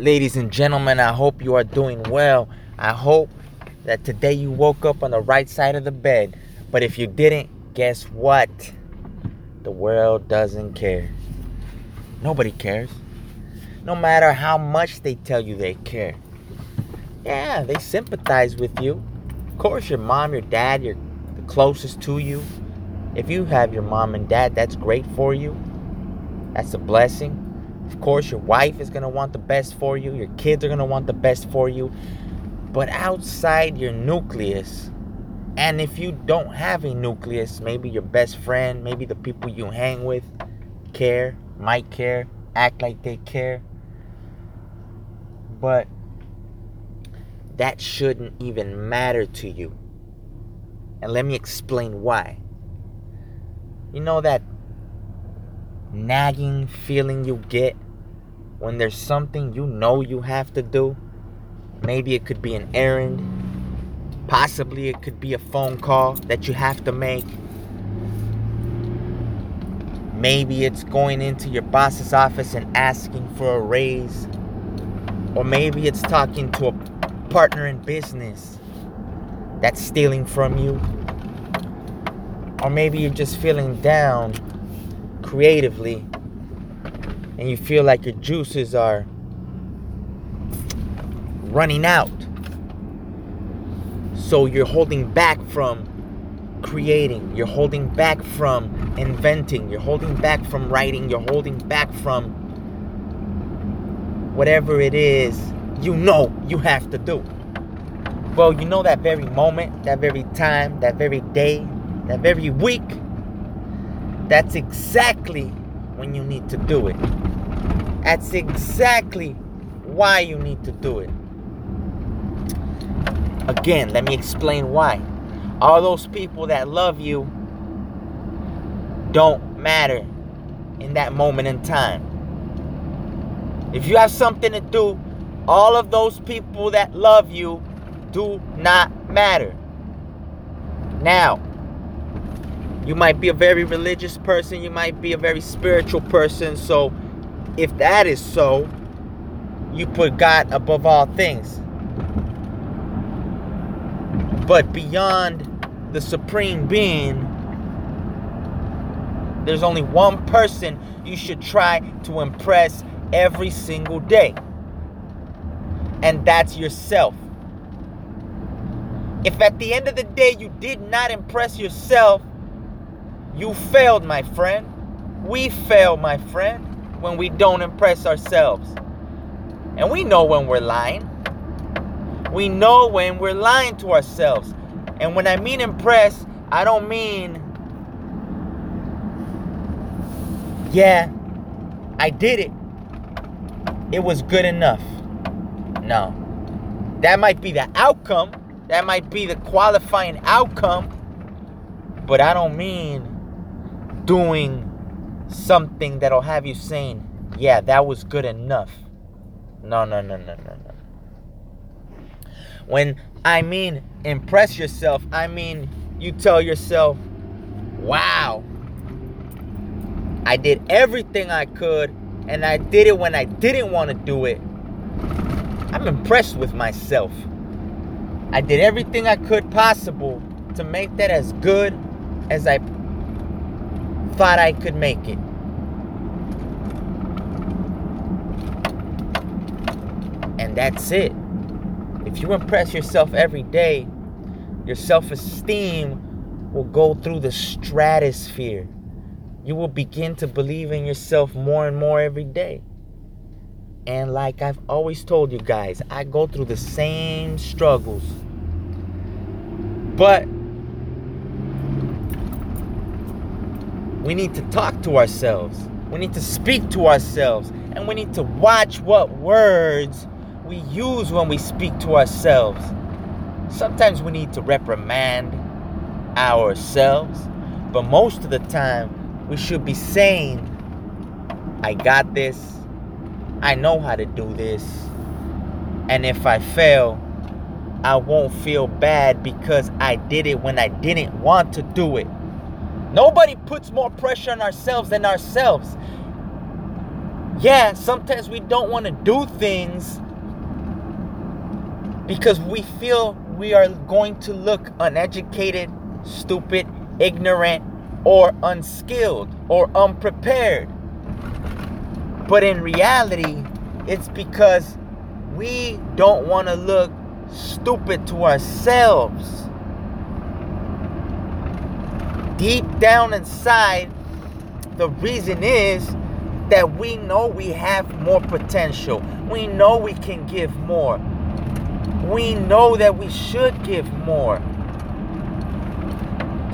Ladies and gentlemen, I hope you are doing well. I hope that today you woke up on the right side of the bed. But if you didn't, guess what? The world doesn't care. Nobody cares. No matter how much they tell you they care. Yeah, they sympathize with you. Of course, your mom, your dad, you're the closest to you. If you have your mom and dad, that's great for you. That's a blessing. Of course, your wife is going to want the best for you, your kids are going to want the best for you. But outside your nucleus, and if you don't have a nucleus, maybe your best friend, maybe the people you hang with care, might care, act like they care. But that shouldn't even matter to you. And let me explain why. You know that nagging feeling you get when there's something you know you have to do? Maybe it could be an errand. Possibly it could be a phone call that you have to make. Maybe it's going into your boss's office and asking for a raise. Or maybe it's talking to a partner in business that's stealing from you. Or maybe you're just feeling down creatively and you feel like your juices are running out. So you're holding back from creating, you're holding back from inventing, you're holding back from writing, you're holding back from whatever it is you know you have to do. Well, you know that very moment, that very time, that very day, that very week, that's exactly when you need to do it. That's exactly why you need to do it. Again, let me explain why. All those people that love you don't matter in that moment in time. If you have something to do, all of those people that love you do not matter. Now, you might be a very religious person, you might be a very spiritual person, so if that is so, you put God above all things. But beyond the supreme being, there's only one person you should try to impress every single day. And that's yourself. If at the end of the day you did not impress yourself, you failed, my friend. We failed, my friend when we don't impress ourselves. And we know when we're lying. We know when we're lying to ourselves. And when I mean impress, I don't mean, yeah, I did it. It was good enough. No. That might be the outcome. That might be the qualifying outcome. But I don't mean doing something that'll have you saying, yeah, that was good enough. No, no, no, no, no, no. When I mean impress yourself, I mean you tell yourself, wow, I did everything I could and I did it when I didn't want to do it. I'm impressed with myself. I did everything I could possible to make that as good as I thought I could make it. And that's it. If you impress yourself every day, your self esteem will go through the stratosphere. You will begin to believe in yourself more and more every day. And like I've always told you guys, I go through the same struggles. But we need to talk to ourselves. We need to speak to ourselves. And we need to watch what words we use when we speak to ourselves. Sometimes we need to reprimand ourselves, but most of the time we should be saying, I got this. I know how to do this. And if I fail, I won't feel bad because I did it when I didn't want to do it. Nobody puts more pressure on ourselves than ourselves. Yeah, sometimes we don't want to do things because we feel we are going to look uneducated, stupid, ignorant, or unskilled or unprepared. But in reality, it's because we don't want to look stupid to ourselves. Deep down inside, the reason is that we know we have more potential. We know we can give more. We know that we should give more.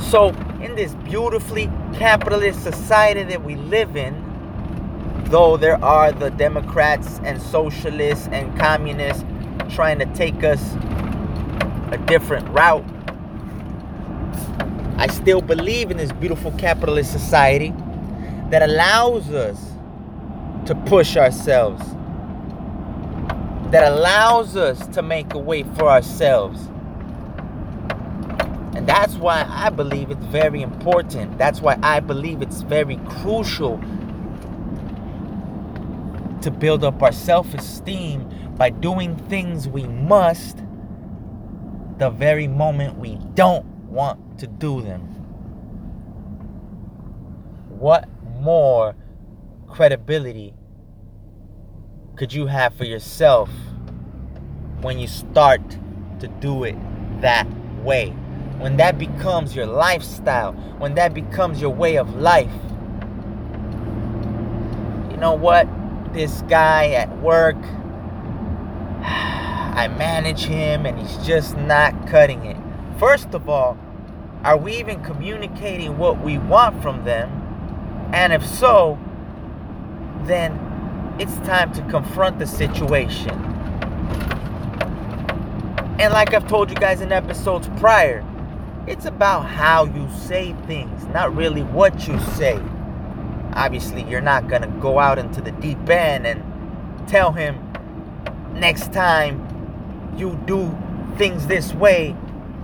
So, in this beautifully capitalist society that we live in, though there are the Democrats and socialists and communists trying to take us a different route, I still believe in this beautiful capitalist society that allows us to push ourselves, that allows us to make a way for ourselves. And that's why I believe it's very important. That's why I believe it's very crucial to build up our self esteem by doing things we must the very moment we don't want to do them. What more credibility could you have for yourself when you start to do it that way? When that becomes your lifestyle, when that becomes your way of life. You know what? This guy at work, I manage him and he's just not cutting it. First of all, are we even communicating what we want from them? And if so, then it's time to confront the situation. And like I've told you guys in episodes prior, it's about how you say things, not really what you say. Obviously, you're not going to go out into the deep end and tell him next time you do things this way,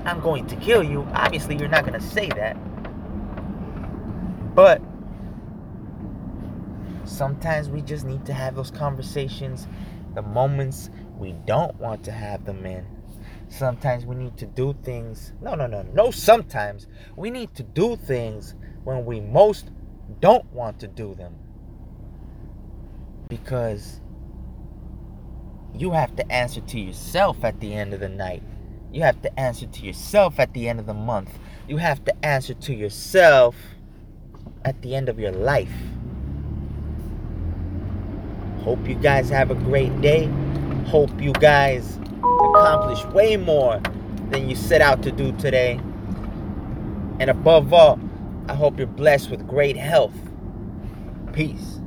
I'm going to kill you. Obviously, you're not going to say that. But sometimes we just need to have those conversations the moments we don't want to have them in. Sometimes we need to do things. No, no, no, no. Sometimes we need to do things when we most don't want to do them. Because you have to answer to yourself at the end of the night. You have to answer to yourself at the end of the month. You have to answer to yourself at the end of your life. Hope you guys have a great day. Hope you guys accomplish way more than you set out to do today. And above all, I hope you're blessed with great health. Peace.